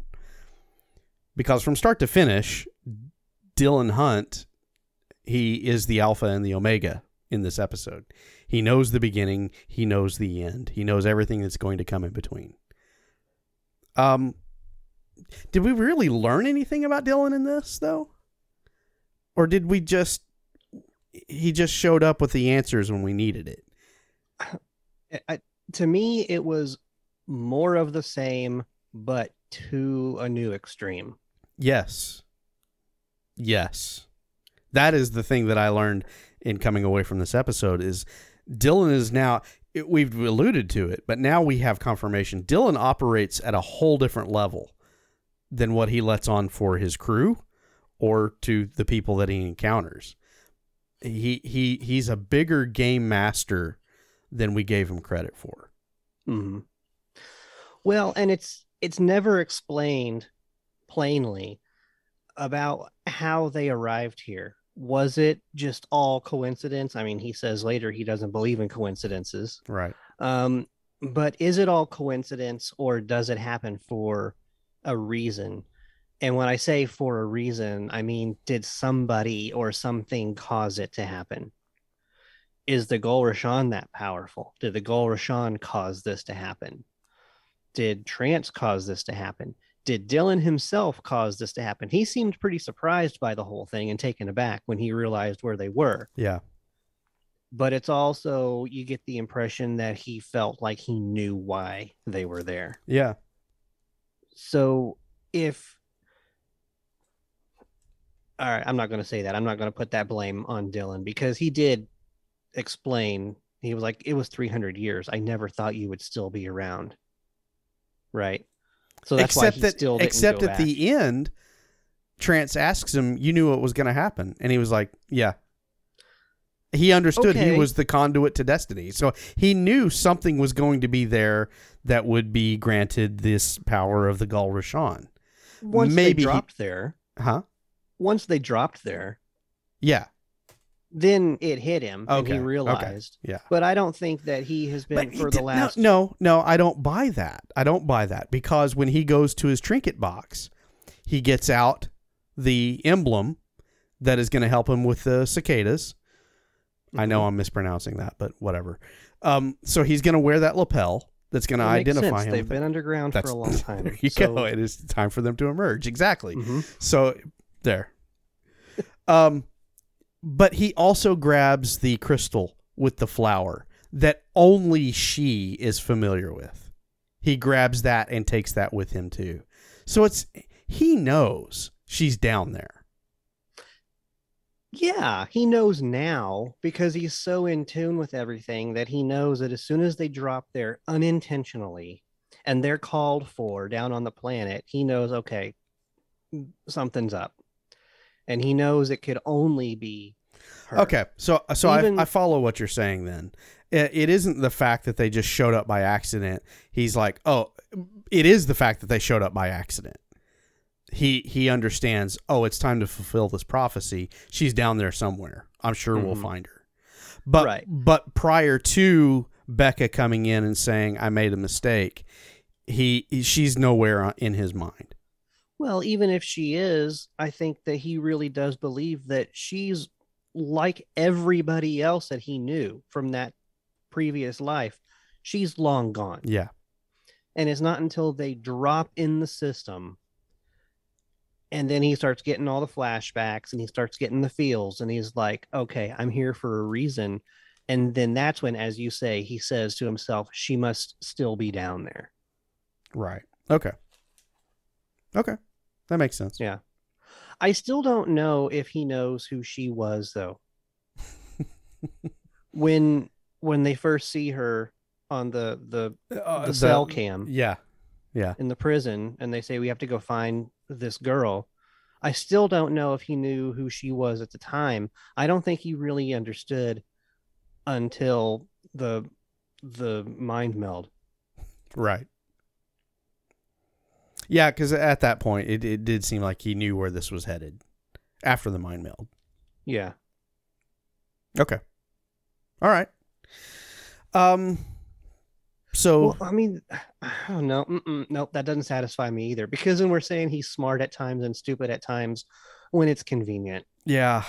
because from start to finish, Dylan Hunt, he is the alpha and the omega in this episode. He knows the beginning, he knows the end, he knows everything that's going to come in between. Um, did we really learn anything about Dylan in this though, or did we just he just showed up with the answers when we needed it? I- to me, it was more of the same, but to a new extreme. Yes. Yes. That is the thing that I learned in coming away from this episode is Dylan is now it, we've alluded to it, but now we have confirmation. Dylan operates at a whole different level than what he lets on for his crew or to the people that he encounters. He he he's a bigger game master than we gave him credit for. hmm Well, and it's it's never explained plainly about how they arrived here. Was it just all coincidence? I mean, he says later he doesn't believe in coincidences. Right. Um, but is it all coincidence or does it happen for a reason? And when I say for a reason, I mean, did somebody or something cause it to happen? Is the Gol Rashan that powerful? Did the Gol Rashan cause this to happen? Did Trance cause this to happen? Did Dylan himself cause this to happen? He seemed pretty surprised by the whole thing and taken aback when he realized where they were Yeah. but it's also you get the impression that he felt like he knew why they were there. Yeah. So if all right, I'm not going to say that. I'm not going to put that blame on Dylan because he did explain. He was like, "It was 300 years. I never thought you would still be around." Right. So that's except why he that still except at back. the end trance asks him you knew what was going to happen and he was like yeah he understood he was the conduit to destiny so he knew something was going to be there that would be granted this power of the Gul Rashan. once maybe they dropped there, huh once they dropped there, yeah then it hit him and Okay, he okay. realized. yeah But I don't think that he has been But he for did- the last no, no, no, I don't buy that. I don't buy that because when he goes to his trinket box, he gets out the emblem that is going to help him with the cicadas. I know Mm-hmm. I'm mispronouncing that, but whatever. Um, so he's going to wear that lapel that's going to identify sense. him. They've been underground for a long time. there you So- go. It is time for them to emerge. Exactly. Mhm. So there. Um, but he also grabs the crystal with the flower that only she is familiar with. He grabs that and takes that with him too. So it's he knows she's down there. Yeah, he knows now because he's so in tune with everything that he knows that as soon as they drop there unintentionally and they're called for down on the planet, he knows, okay, something's up. And he knows it could only be her. Okay, so so Even- I, I follow what you're saying. Then it, it isn't the fact that they just showed up by accident. He's like, oh, it is the fact that they showed up by accident. He he understands. Oh, it's time to fulfill this prophecy. She's down there somewhere. I'm sure we'll Mhm. find her. But Right. but prior to Beka coming in and saying I made a mistake, he, he she's nowhere in his mind. Well, even if she is, I think that he really does believe that she's like everybody else that he knew from that previous life. She's long gone. Yeah. And it's not until they drop in the system and then he starts getting all the flashbacks and he starts getting the feels and he's like, okay, I'm here for a reason. And then that's when, as you say, he says to himself, she must still be down there. Right. Okay. Okay. That makes sense. Yeah. I still don't know if he knows who she was though. when when they first see her on the the, Uh, the cell cam Yeah. Yeah. in the prison and they say we have to go find this girl. I still don't know if he knew who she was at the time. I don't think he really understood until the the mind meld. Right. Yeah, because at that point, it, it did seem like he knew where this was headed after the mind meld. Yeah. Okay. All right. Um. So Well, I mean, I don't know. Mm-mm, that doesn't satisfy me either. Because then we're saying he's smart at times and stupid at times when it's convenient. yeah,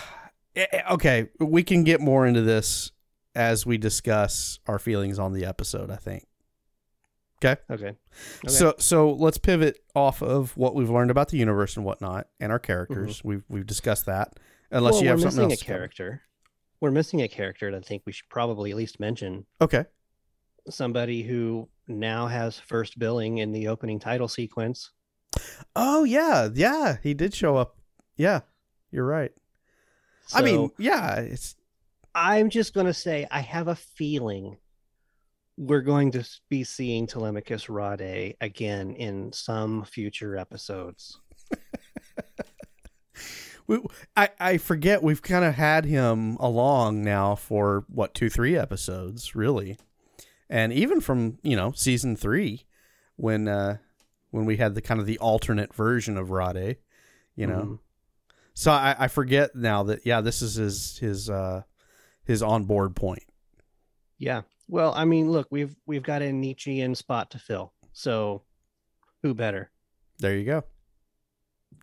Eh, eh, okay. We can get more into this as we discuss our feelings on the episode. I think. Okay. Okay. So so let's pivot off of what we've learned about the universe and whatnot and our characters. We've we've discussed that. Unless Well, you have we're something missing else. a character. We're missing a character that I think we should probably at least mention. Okay. Somebody who now has first billing in the opening title sequence. Oh yeah, yeah. He did show up. Yeah, you're right. I mean, yeah. It's I'm just going to say I have a feeling we're going to be seeing Telemachus Rhade again in some future episodes. we, I I forget we've kind of had him along now for what two three episodes really, and even from you know season three when uh when we had the kind of the alternate version of Rhade, you know. Mhm. So I, I forget now that yeah this is his his uh his on board point. Yeah. Well, I mean, look, we've we've got a Nietzschean spot to fill. So who better? There you go.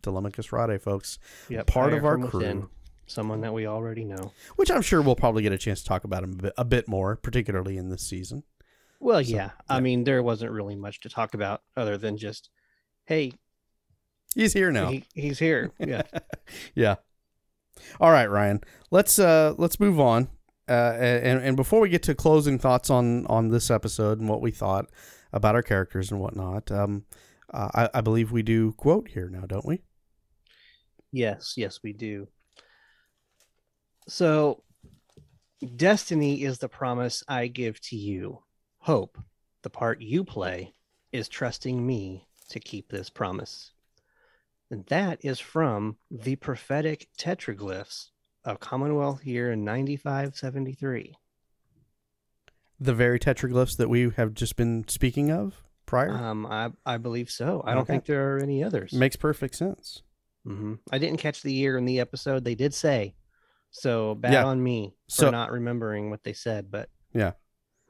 Telemachus Rhade, folks. Yep, Part of our from within, crew. Someone that we already know. Which I'm sure we'll probably get a chance to talk about him a bit, a bit more, particularly in this season. Well, So, yeah. I mean, there wasn't really much to talk about other than just, hey, He's here now. he, he's here. Yeah. yeah. All right, Ryan. Let's uh let's move on. Uh and and before we get to closing thoughts on on this episode and what we thought about our characters and whatnot, um uh, I, I believe we do quote here now, don't we? yes, yes, we do. So, destiny is the promise I give to you. Hope, the part you play, is trusting me to keep this promise. And that is from the prophetic tetraglyphs of Commonwealth year 9573. The very tetraglyphs that we have just been speaking of prior Um, I, I believe so. I don't think there are any others. makes perfect sense. hmm I didn't catch the year in the episode. They did say, so bad Yeah. on me for So- not remembering what they said. But Yeah.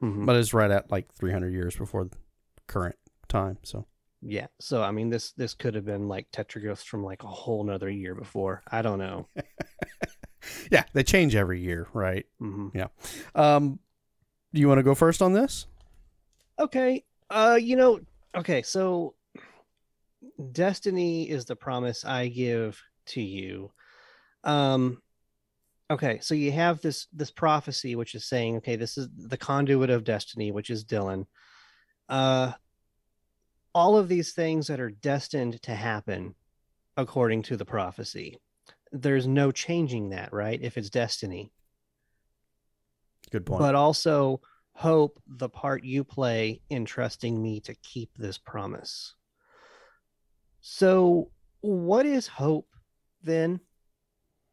Mhm. But it's right at like 300 years before the current time, so yeah. So I mean, this this could have been like tetraglyphs from like a whole nother year before. I don't know. yeah, they change every year, right? hmm Um do you want to go first on this? Okay. Uh, you know, okay. So, destiny is the promise I give to you. Um. Okay, so you have this this prophecy which is saying, okay, this is the conduit of destiny, which is Dylan. Uh, all of these things that are destined to happen according to the prophecy. There's no changing that, right? If it's destiny. Good point. but also hope the part you play in trusting me to keep this promise. So, what is hope then?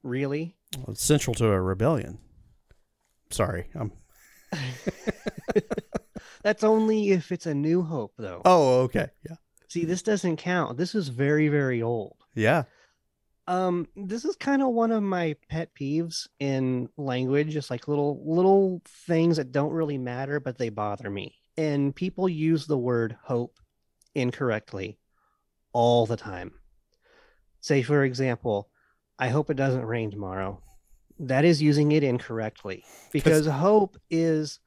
Really? Well, it's central to a rebellion. Sorry. I'm That's only if it's a new hope, though. Oh, okay. Yeah. See, this doesn't count. This is very, very old. Yeah. Um, this is kind of one of my pet peeves in language, just like little little things that don't really matter, but they bother me. And people use the word hope incorrectly all the time. Say, for example, I hope it doesn't rain tomorrow. That is using it incorrectly because hope is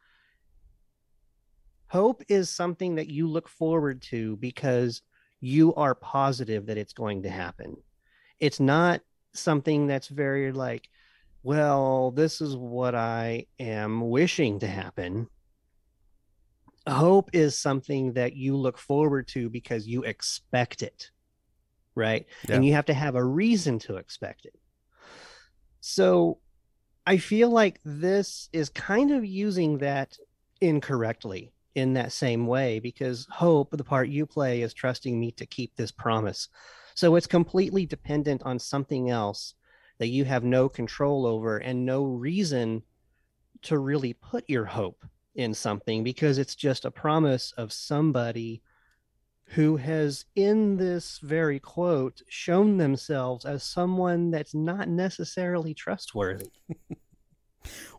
hope is something that you look forward to because you are positive that it's going to happen. It's not something that's very like, well, this is what I am wishing to happen. Hope is something that you look forward to because you expect it, right? Yeah. And you have to have a reason to expect it. So I feel like this is kind of using that incorrectly in that same way because hope, the part you play, is trusting me to keep this promise. So it's completely dependent on something else that you have no control over and no reason to really put your hope in something because it's just a promise of somebody who has, in this very quote, shown themselves as someone that's not necessarily trustworthy.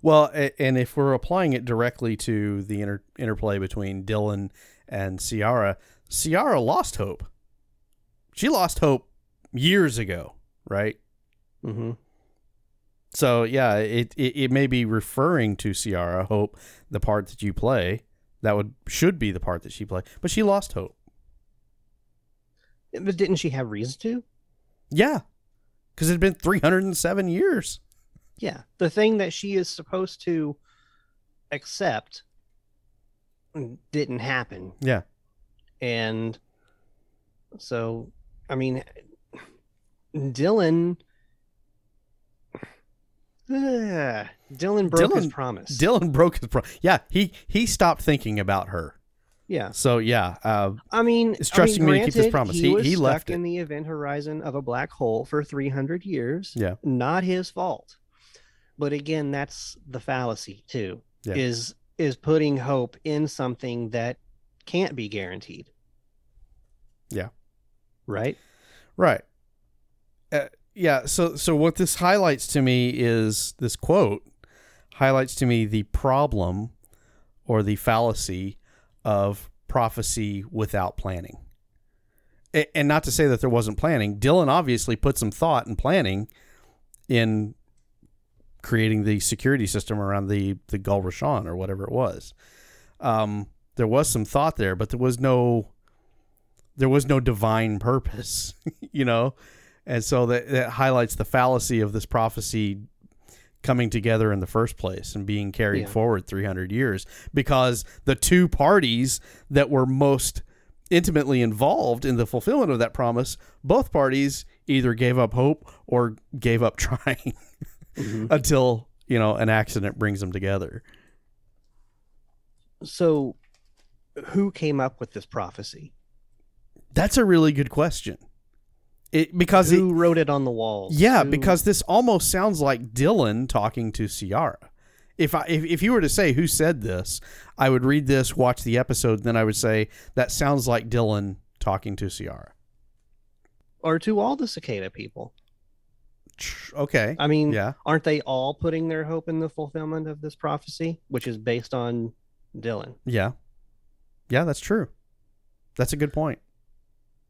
Well, and if we're applying it directly to the inter- interplay between Dylan and Ciara, Ciara lost hope. She lost hope years ago, right? Mm-hmm. So yeah, it, it it may be referring to Ciara Hope, the part that you play. That would should be the part that she played, but she lost hope. But didn't she have reason to? Yeah, because it had been three hundred and seven years. Yeah. The thing that she is supposed to accept didn't happen. Yeah, And so, I mean, Dylan. Ugh, Dylan broke his promise. Dylan broke his promise. Yeah, he he stopped thinking about her. Yeah. So yeah, uh, I mean, It's I mean, trusting me to keep this promise. He, He- he stuck left in it. the event horizon of a black hole for 300 years. Yeah. Not his fault. But again, that's the fallacy too. Yeah. Is is putting hope in something that can't be guaranteed. Yeah. Right? Right. Uh, yeah. So so what this highlights to me is this quote highlights to me the problem or the fallacy of prophecy without planning. And not to say that there wasn't planning. Dylan obviously put some thought and planning in creating the security system around the the Gul Rashan or whatever it was. Um, there was some thought there, but there was no there was no divine purpose, you know, and so that, that highlights the fallacy of this prophecy coming together in the first place and being carried Yeah. forward 300 years because the two parties that were most intimately involved in the fulfillment of that promise both parties either gave up hope or gave up trying Mhm. until you know an accident brings them together So who came up with this prophecy? that's a really good question it because it, who wrote it on the walls? Yeah, Who- because this almost sounds like Dylan talking to Ciara. If I if, if you were to say who said this, I would read this, watch the episode, then I would say that sounds like Dylan talking to Ciara. or to all the cicada people. Okay. I mean, Yeah. aren't they all putting their hope in the fulfillment of this prophecy, which is based on Dylan? Yeah. Yeah, that's true. That's a good point.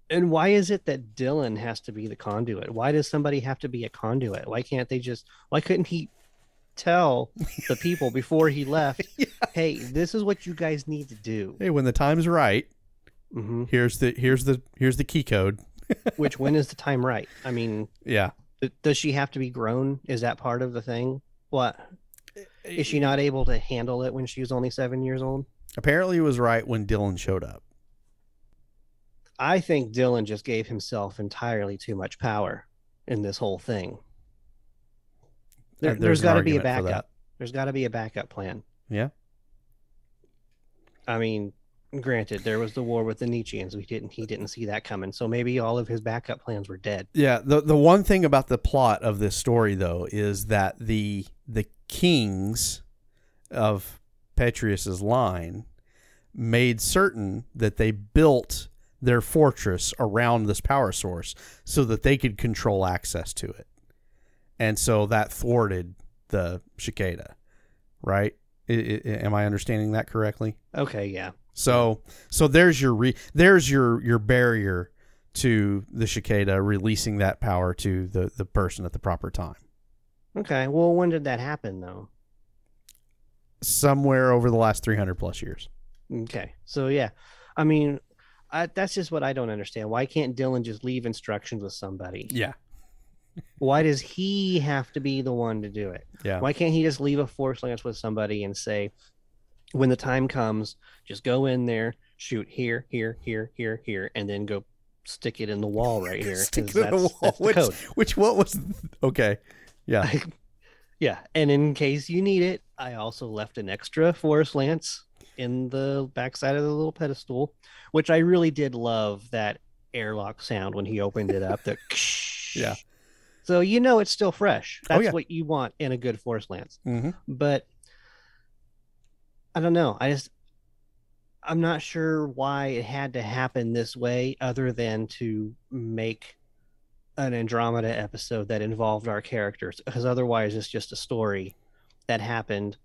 And why is it that Dylan has to be the conduit? Why does somebody have to be a conduit? Why can't they just why couldn't he tell the people before he left, "Hey, this is what you guys need to do." Hey, when the time's right, hmm here's the here's the here's the key code. Which when is the time right? I mean, Yeah. th- does she have to be grown? Is that part of the thing? What is she not able to handle it when she was only 7 years old? Apparently it was right when Dylan showed up. I think Dylan just gave himself entirely too much power in this whole thing. There, there's an got to be a argument for that. backup. There's got to be a backup plan. Yeah. I mean, granted, there was the war with the Nietzscheans. We didn't. He didn't see that coming. So maybe all of his backup plans were dead. Yeah, the the one thing about the plot of this story though is that the the kings of Petrius's line made certain that they built their fortress around this power source so that they could control access to it. And so that thwarted the cicada, right? I, I, am I understanding that correctly? Okay, yeah. So so there's your re, there's your your barrier to the cicada releasing that power to the the person at the proper time. Okay. Well, when did that happen though? Somewhere over the last 300 plus years. Okay. So yeah. I mean, I, that's just what I don't understand. Why can't Dylan just leave instructions with somebody? Yeah. Why does he have to be the one to do it? Yeah. Why can't he just leave a force lance with somebody and say, when the time comes, just go in there, shoot here, here, here, here, here, and then go stick it in the wall right here. Stick it in the wall. the Which, code. which what was okay. Yeah. yeah, and in case you need it, I also left an extra force lance in the backside of the little pedestal, which I really did love that airlock sound when he opened it up. The Yeah. So you know it's still fresh. Oh, That's yeah. what you want in a good force lance. hmm But I don't know. I just I'm not sure why it had to happen this way, other than to make an Andromeda episode that involved our characters, because otherwise it's just a story that happened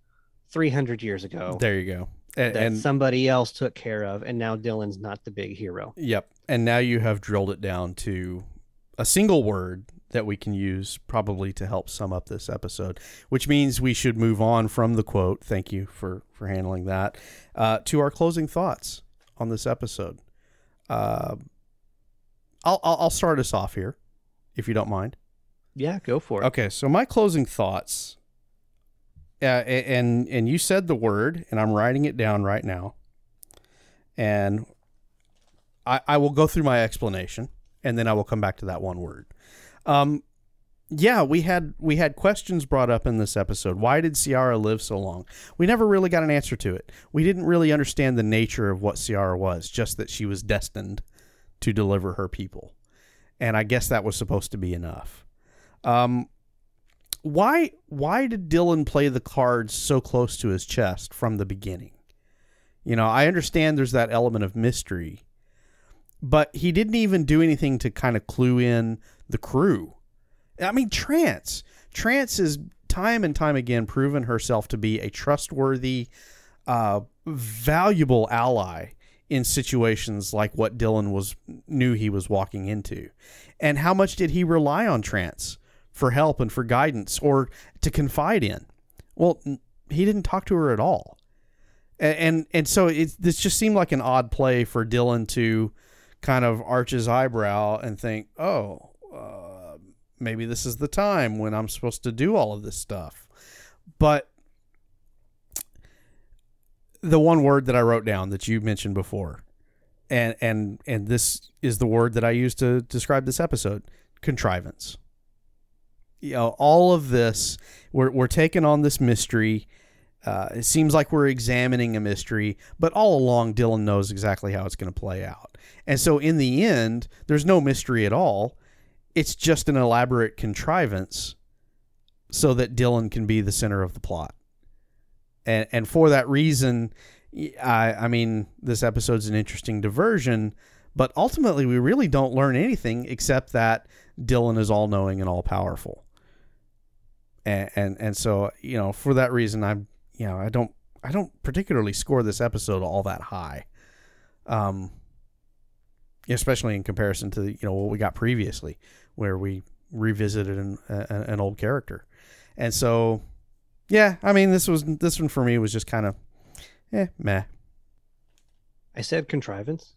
300 years ago There you go. And, that and somebody else took care of, and now Dylan's not the big hero. Yep. And now you have drilled it down to a single word that we can use probably to help sum up this episode, which means we should move on from the quote. Thank you for, for handling that. Uh, to our closing thoughts on this episode. Uh, I'll, I'll, I'll start us off here, if you don't mind. Yeah, go for it. Okay, so my closing thoughts, uh, and and you said the word, and I'm writing it down right now, and I I will go through my explanation, and then I will come back to that one word. Um, yeah, we had we had questions brought up in this episode. Why did Ciara live so long? We never really got an answer to it. We didn't really understand the nature of what Ciara was, just that she was destined to deliver her people, and I guess that was supposed to be enough. Um, why why did Dylan play the cards so close to his chest from the beginning? You know, I understand there's that element of mystery, but he didn't even do anything to kind of clue in the crew. I mean, Trance. Trance has time and time again proven herself to be a trustworthy, uh, valuable ally in situations like what Dylan was knew he was walking into. And how much did he rely on Trance for help and for guidance or to confide in? Well, he didn't talk to her at all. And and, and so it this just seemed like an odd play for Dylan to kind of arch his eyebrow and think, "Oh, uh, maybe this is the time when I'm supposed to do all of this stuff." But the one word that I wrote down that you mentioned before, and and and this is the word that I used to describe this episode: contrivance. You know, all of this, we're we're taking on this mystery. Uh, it seems like we're examining a mystery, but all along, Dylan knows exactly how it's going to play out. And so, in the end, there's no mystery at all. It's just an elaborate contrivance so that Dylan can be the center of the plot. And and for that reason, I I mean, this episode's an interesting diversion, but ultimately, we really don't learn anything except that Dylan is all knowing and all powerful. And, and and so you know, for that reason, I'm you know, I don't I don't particularly score this episode all that high. Um, especially in comparison to the, you know what we got previously, where we revisited an an, an old character, and so yeah, I mean this was this one for me was just kind of eh meh. I said contrivance.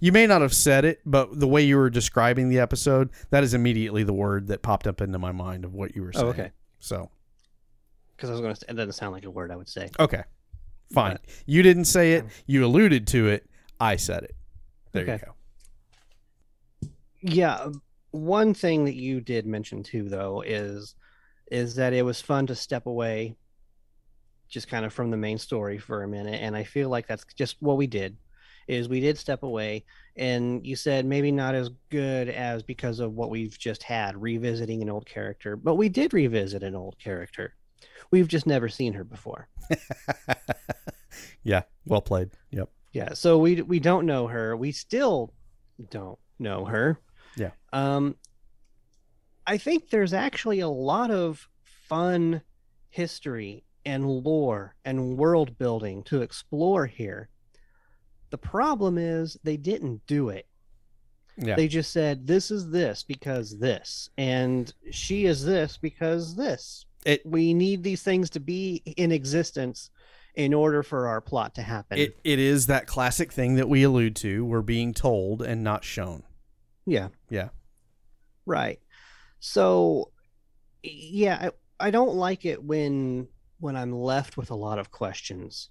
You may not have said it, but the way you were describing the episode, that is immediately the word that popped up into my mind of what you were saying. Oh, okay. So Because I was going to say, it doesn't sound like a word I would say. okay, fine. You didn't say it. Um, you alluded to it. I said it. There you go. Yeah, um, one thing that you did mention too, though, is is that it was fun to step away, just kind of from the main story for a minute, and I feel like that's just what we did. Is we did step away, and you said maybe not as good as because of what we've just had revisiting an old character, but we did revisit an old character. We've just never seen her before. yeah, well played. Yep. Yeah, so we we don't know her. We still don't know her. Yeah. Um I think there's actually a lot of fun history and lore and world building to explore here. The problem is they didn't do it. Yeah. They just said this is this because this and she is this because this. It- we need these things to be in existence in order for our plot to happen. It it is that classic thing that we allude to. We're being told and not shown. yeah. Yeah. Right. So yeah, I, I don't like it when when I'm left with a lot of questions.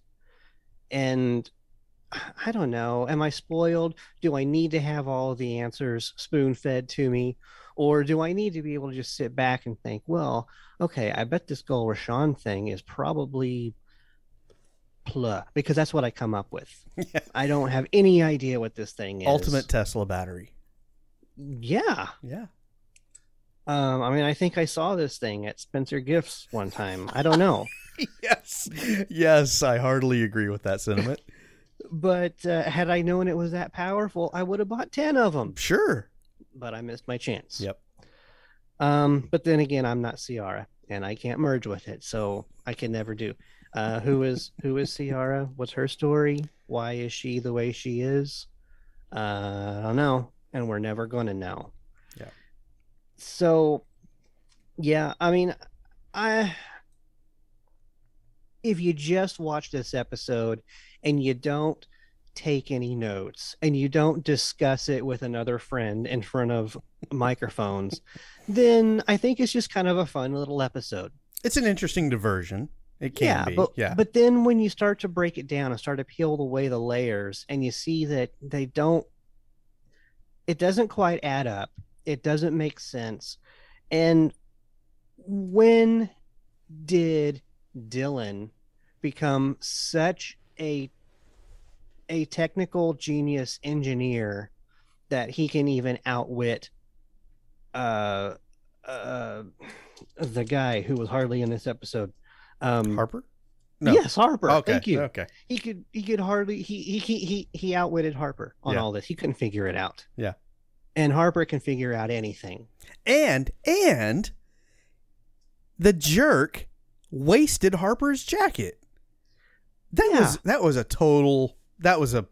And I don't know, am I spoiled? Do I need to have all the answers spoon-fed to me? Or do I need to be able to just sit back and think, well, okay, I bet this Gul Rashawn thing is probably pluh, because that's what I come up with. Yeah. I don't have any idea what this thing is. Ultimate Tesla battery. Yeah. Yeah. Um, I mean, I think I saw this thing at Spencer Gifts one time. I don't know, yes. Yes, I heartily agree with that sentiment. But uh, had I known it was that powerful, I would have bought ten of them. sure. But I missed my chance. Yep. Um, but then again, I'm not Ciara, and I can't merge with it, so I can never do. Uh, who is who is Ciara? What's her story? Why is she the way she is? Uh, I don't know, and we're never gonna know. Yeah. So, yeah, I mean, I if you just watch this episode and you don't take any notes and you don't discuss it with another friend in front of microphones, then I think it's just kind of a fun little episode. It's an interesting diversion. It can yeah, be. but yeah. but then when you start to break it down and start to peel away the layers, and you see that they don't, it doesn't quite add up. It doesn't make sense. And when did Dylan become such a a technical genius engineer that he can even outwit uh uh the guy who was hardly in this episode um Harper? No. yes harper Okay. thank you Okay. he could he could hardly he he he he, outwitted harper on Yeah. all this he couldn't figure it out Yeah. and harper can figure out anything And and the jerk wasted Harper's jacket. That Yeah. was that was a total that was a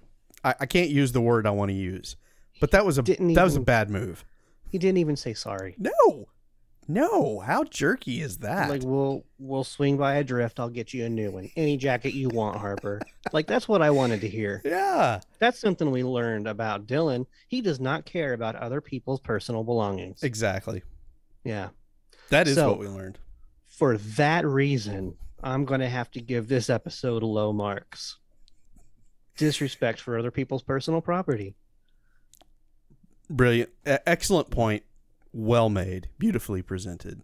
I, I can't use the word I want to use. But that was a that was a bad move. he didn't even say sorry No. No, how jerky is that? like we'll we'll swing by a drift i'll get you a new one any jacket you want harper like that's what i wanted to hear yeah, that's something we learned about dylan he does not care about other people's personal belongings exactly. yeah That is So- what we learned. for that reason i'm going to have to give this episode low marks disrespect for other people's personal property Brilliant. Excellent point. Well made. Beautifully presented.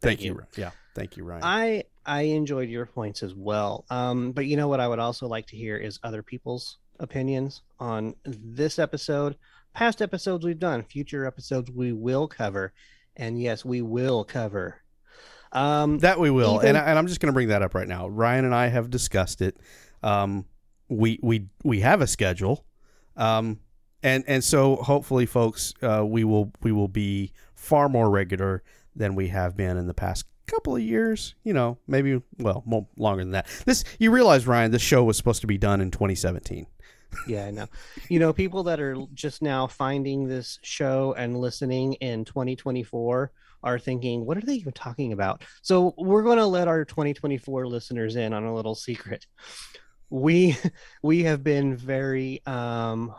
Thank, Thank you. you. Yeah. Thank you, Ryan. I I enjoyed your points as well. Um, but you know what I would also like to hear is other people's opinions on this episode, past episodes we've done, future episodes we will cover, and yes, we will cover. Um, That we will, Even- and, I, and I'm just going to bring that up right now. Ryan and I have discussed it. Um, we we we have a schedule, um, and and so hopefully, folks, uh, we will we will be far more regular than we have been in the past couple of years. You know, maybe well, more, longer than that. This you realize, Ryan, this show was supposed to be done in 2017. yeah, I know. You know, people that are just now finding this show and listening in 2024 are thinking, what are they even talking about? So we're going to let our 2024 listeners in on a little secret. We we have been very um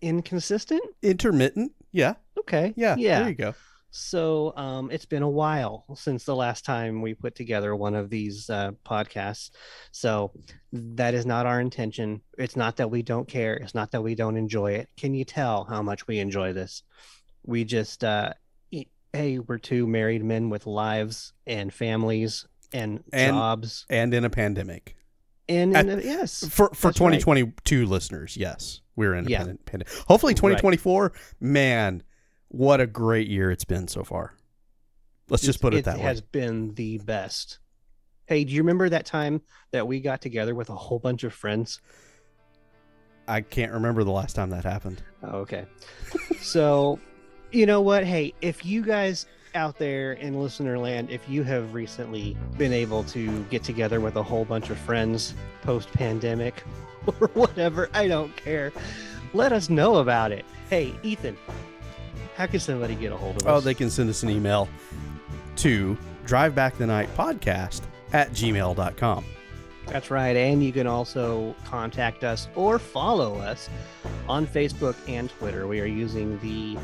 inconsistent. Intermittent, yeah, Okay. yeah, Yeah. There you go. So um, it's been a while since the last time we put together one of these uh, podcasts. So that is not our intention. It's not that we don't care. It's not that we don't enjoy it. Can you tell how much we enjoy this? We just, uh, hey, we're two married men with lives and families and, And- jobs. And in a pandemic. And, at- and yes, for for That's right. 2022 listeners yes we're in a Yeah. pand- pand- hopefully Right. 2024 man what a great year it's been so far let's just put it, that way It has been the best. Hey, do you remember that time that we got together with a whole bunch of friends? I can't remember the last time that happened. Oh, okay. so, you know what? Hey, if you guys out there in listener land, if you have recently been able to get together with a whole bunch of friends post pandemic or whatever, I don't care. Let us know about it. Hey, Ethan, how can somebody get a hold of oh, us? Oh, they can send us an email to drivebackthenightpodcast at gmail.com. That's right. And you can also contact us or follow us on Facebook and Twitter. We are using the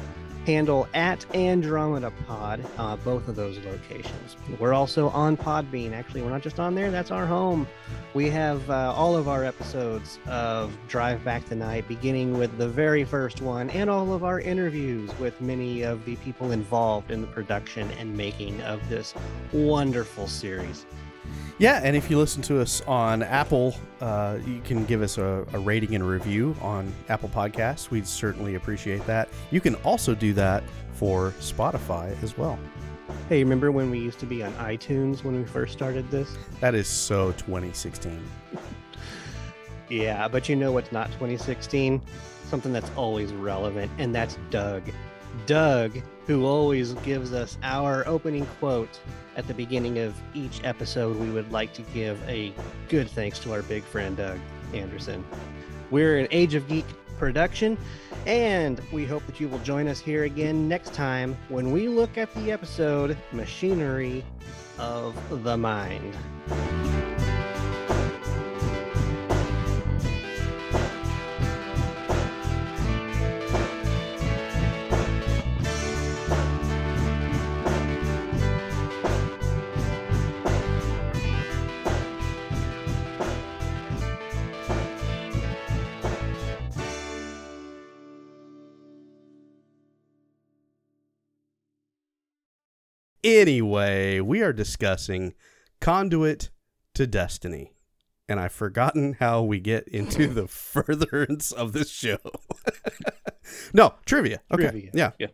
handle at Andromeda Pod, uh, both of those locations. We're also on Podbean. Actually, we're not just on there, that's our home. We have uh, all of our episodes of Drive Back the Night, beginning with the very first one, and all of our interviews with many of the people involved in the production and making of this wonderful series. Yeah, and if you listen to us on Apple, uh, you can give us a, a, rating and a review on Apple Podcasts. We'd certainly appreciate that. You can also do that for Spotify as well. Hey, remember when we used to be on iTunes when we first started this? That is so 2016. yeah, but you know what's not 2016? Something that's always relevant, and that's Doug. Doug, who always gives us our opening quote at the beginning of each episode, we would like to give a good thanks to our big friend Doug Anderson. We're an Age of Geek production, and we hope that you will join us here again next time when we look at the episode Machinery of the Mind. Anyway, we are discussing Conduit to Destiny. And I've forgotten how we get into the furtherance of this show. no, trivia. Okay. Trivia. Yeah. Yeah.